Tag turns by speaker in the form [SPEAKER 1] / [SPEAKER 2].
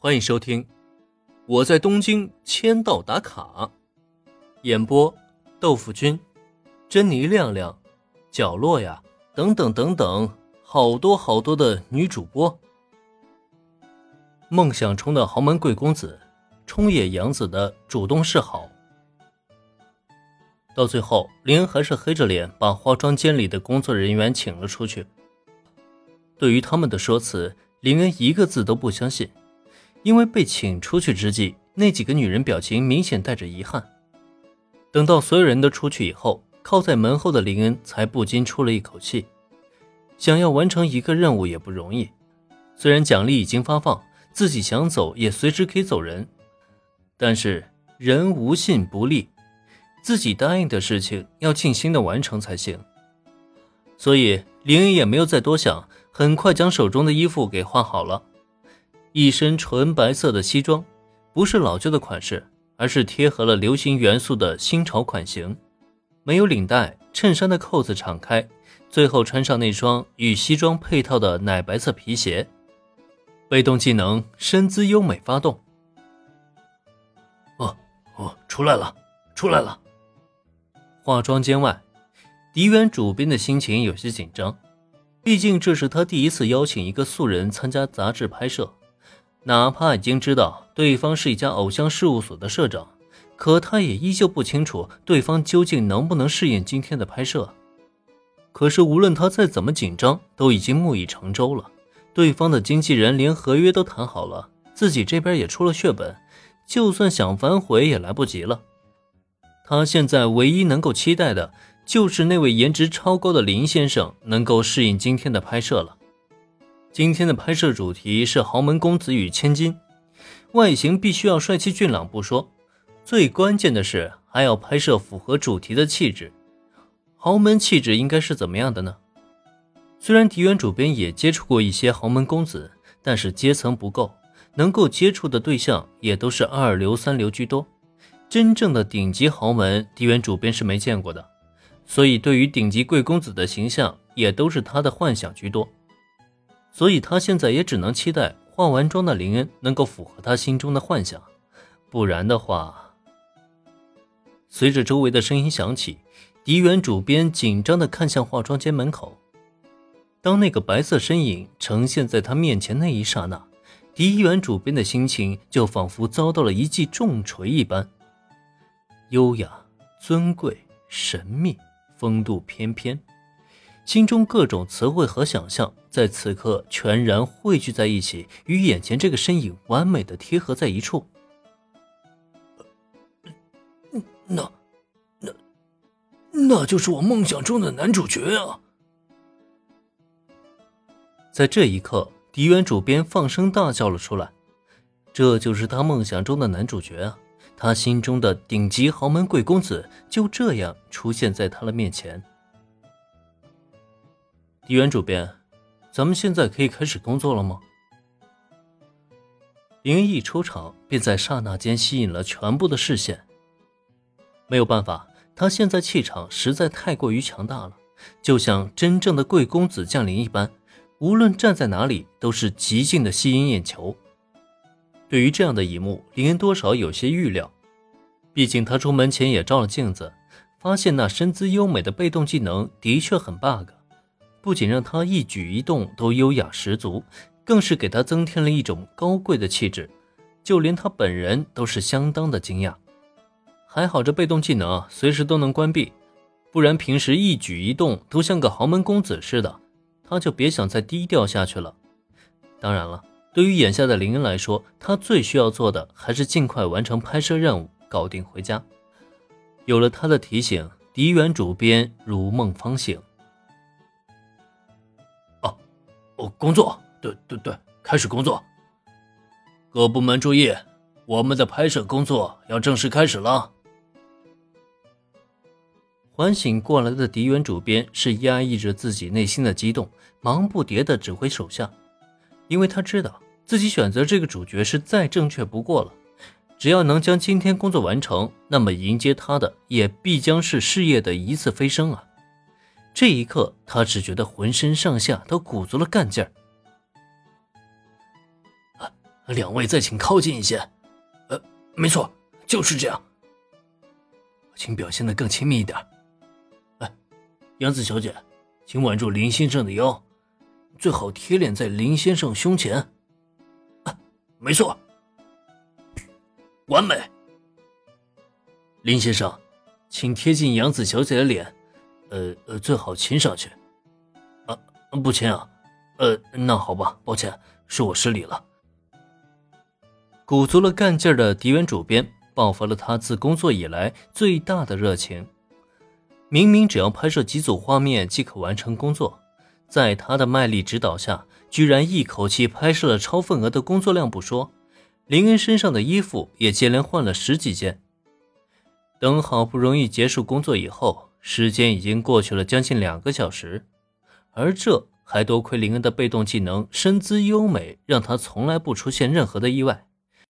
[SPEAKER 1] 欢迎收听《我在东京签到打卡》，演播：豆腐君、珍妮亮亮、角落呀，等等等等，好多好多的女主播。梦想中的豪门贵公子，冲野洋子的主动示好，到最后，林恩还是黑着脸把化妆间里的工作人员请了出去。对于他们的说辞，林恩一个字都不相信。因为被请出去之际，那几个女人表情明显带着遗憾。等到所有人都出去以后，靠在门后的林恩才不禁出了一口气。想要完成一个任务也不容易，虽然奖励已经发放，自己想走也随时可以走人，但是人无信不立，自己答应的事情要尽心的完成才行。所以林恩也没有再多想，很快将手中的衣服给换好了。一身纯白色的西装，不是老旧的款式，而是贴合了流行元素的新潮款型。没有领带，衬衫的扣子敞开，最后穿上那双与西装配套的奶白色皮鞋。被动技能身姿优美发动。
[SPEAKER 2] 哦哦，出来了，出来了。
[SPEAKER 1] 化妆间外，迪原主编的心情有些紧张，毕竟这是他第一次邀请一个素人参加杂志拍摄。哪怕已经知道对方是一家偶像事务所的社长，可他也依旧不清楚对方究竟能不能适应今天的拍摄。可是无论他再怎么紧张，都已经木已成舟了。对方的经纪人连合约都谈好了，自己这边也出了血本，就算想反悔也来不及了。他现在唯一能够期待的，就是那位颜值超高的林先生能够适应今天的拍摄了。今天的拍摄主题是豪门公子与千金，外形必须要帅气俊朗不说，最关键的是还要拍摄符合主题的气质。豪门气质应该是怎么样的呢？虽然迪原主编也接触过一些豪门公子，但是阶层不够，能够接触的对象也都是二流、三流居多。真正的顶级豪门，迪原主编是没见过的，所以对于顶级贵公子的形象，也都是他的幻想居多。所以他现在也只能期待化完妆的林恩能够符合他心中的幻想，不然的话，随着周围的声音响起，狄元主编紧张地看向化妆间门口。当那个白色身影呈现在他面前那一刹那，狄元主编的心情就仿佛遭到了一记重锤一般，优雅、尊贵、神秘、风度翩翩。心中各种词汇和想象在此刻全然汇聚在一起，与眼前这个身影完美的贴合在一处。
[SPEAKER 2] 那，那，那就是我梦想中的男主角啊！
[SPEAKER 1] 在这一刻，迪原主编放声大叫了出来。这就是他梦想中的男主角啊！他心中的顶级豪门贵公子就这样出现在他的面前。迪原主编，咱们现在可以开始工作了吗？林恩一出场，便在刹那间吸引了全部的视线。没有办法，他现在气场实在太过于强大了，就像真正的贵公子降临一般，无论站在哪里都是极尽的吸引眼球。对于这样的一幕，林恩多少有些预料，毕竟他出门前也照了镜子，发现那身姿优美的被动技能的确很 bug。不仅让他一举一动都优雅十足，更是给他增添了一种高贵的气质，就连他本人都是相当的惊讶。还好这被动技能随时都能关闭，不然平时一举一动都像个豪门公子似的，他就别想再低调下去了。当然了，对于眼下的林恩来说，他最需要做的还是尽快完成拍摄任务，搞定回家。有了他的提醒，迪原主编如梦方醒。
[SPEAKER 2] 哦，工作，对对对，开始工作。各部门注意，我们的拍摄工作要正式开始了。
[SPEAKER 1] 唤醒过来的迪原主编是压抑着自己内心的激动，忙不迭的指挥手下，因为他知道自己选择这个主角是再正确不过了。只要能将今天工作完成，那么迎接他的也必将是事业的一次飞升啊！这一刻，他只觉得浑身上下都鼓足了干劲儿。
[SPEAKER 2] 两位再请靠近一些。呃，没错，就是这样。请表现的更亲密一点。哎，杨子小姐，请挽住林先生的腰，最好贴脸在林先生胸前。啊，没错，完美。林先生，请贴近杨子小姐的脸，呃呃，最好亲上去。啊，不亲啊。呃，那好吧，抱歉，是我失礼了。
[SPEAKER 1] 鼓足了干劲儿的狄元主编。爆发了他自工作以来最大的热情。明明只要拍摄几组画面即可完成工作，在他的卖力指导下，居然一口气拍摄了超份额的工作量不说，林恩身上的衣服也接连换了十几件。等好不容易结束工作以后，时间已经过去了将近两个小时，而这还多亏林恩的被动技能身姿优美，让他从来不出现任何的意外。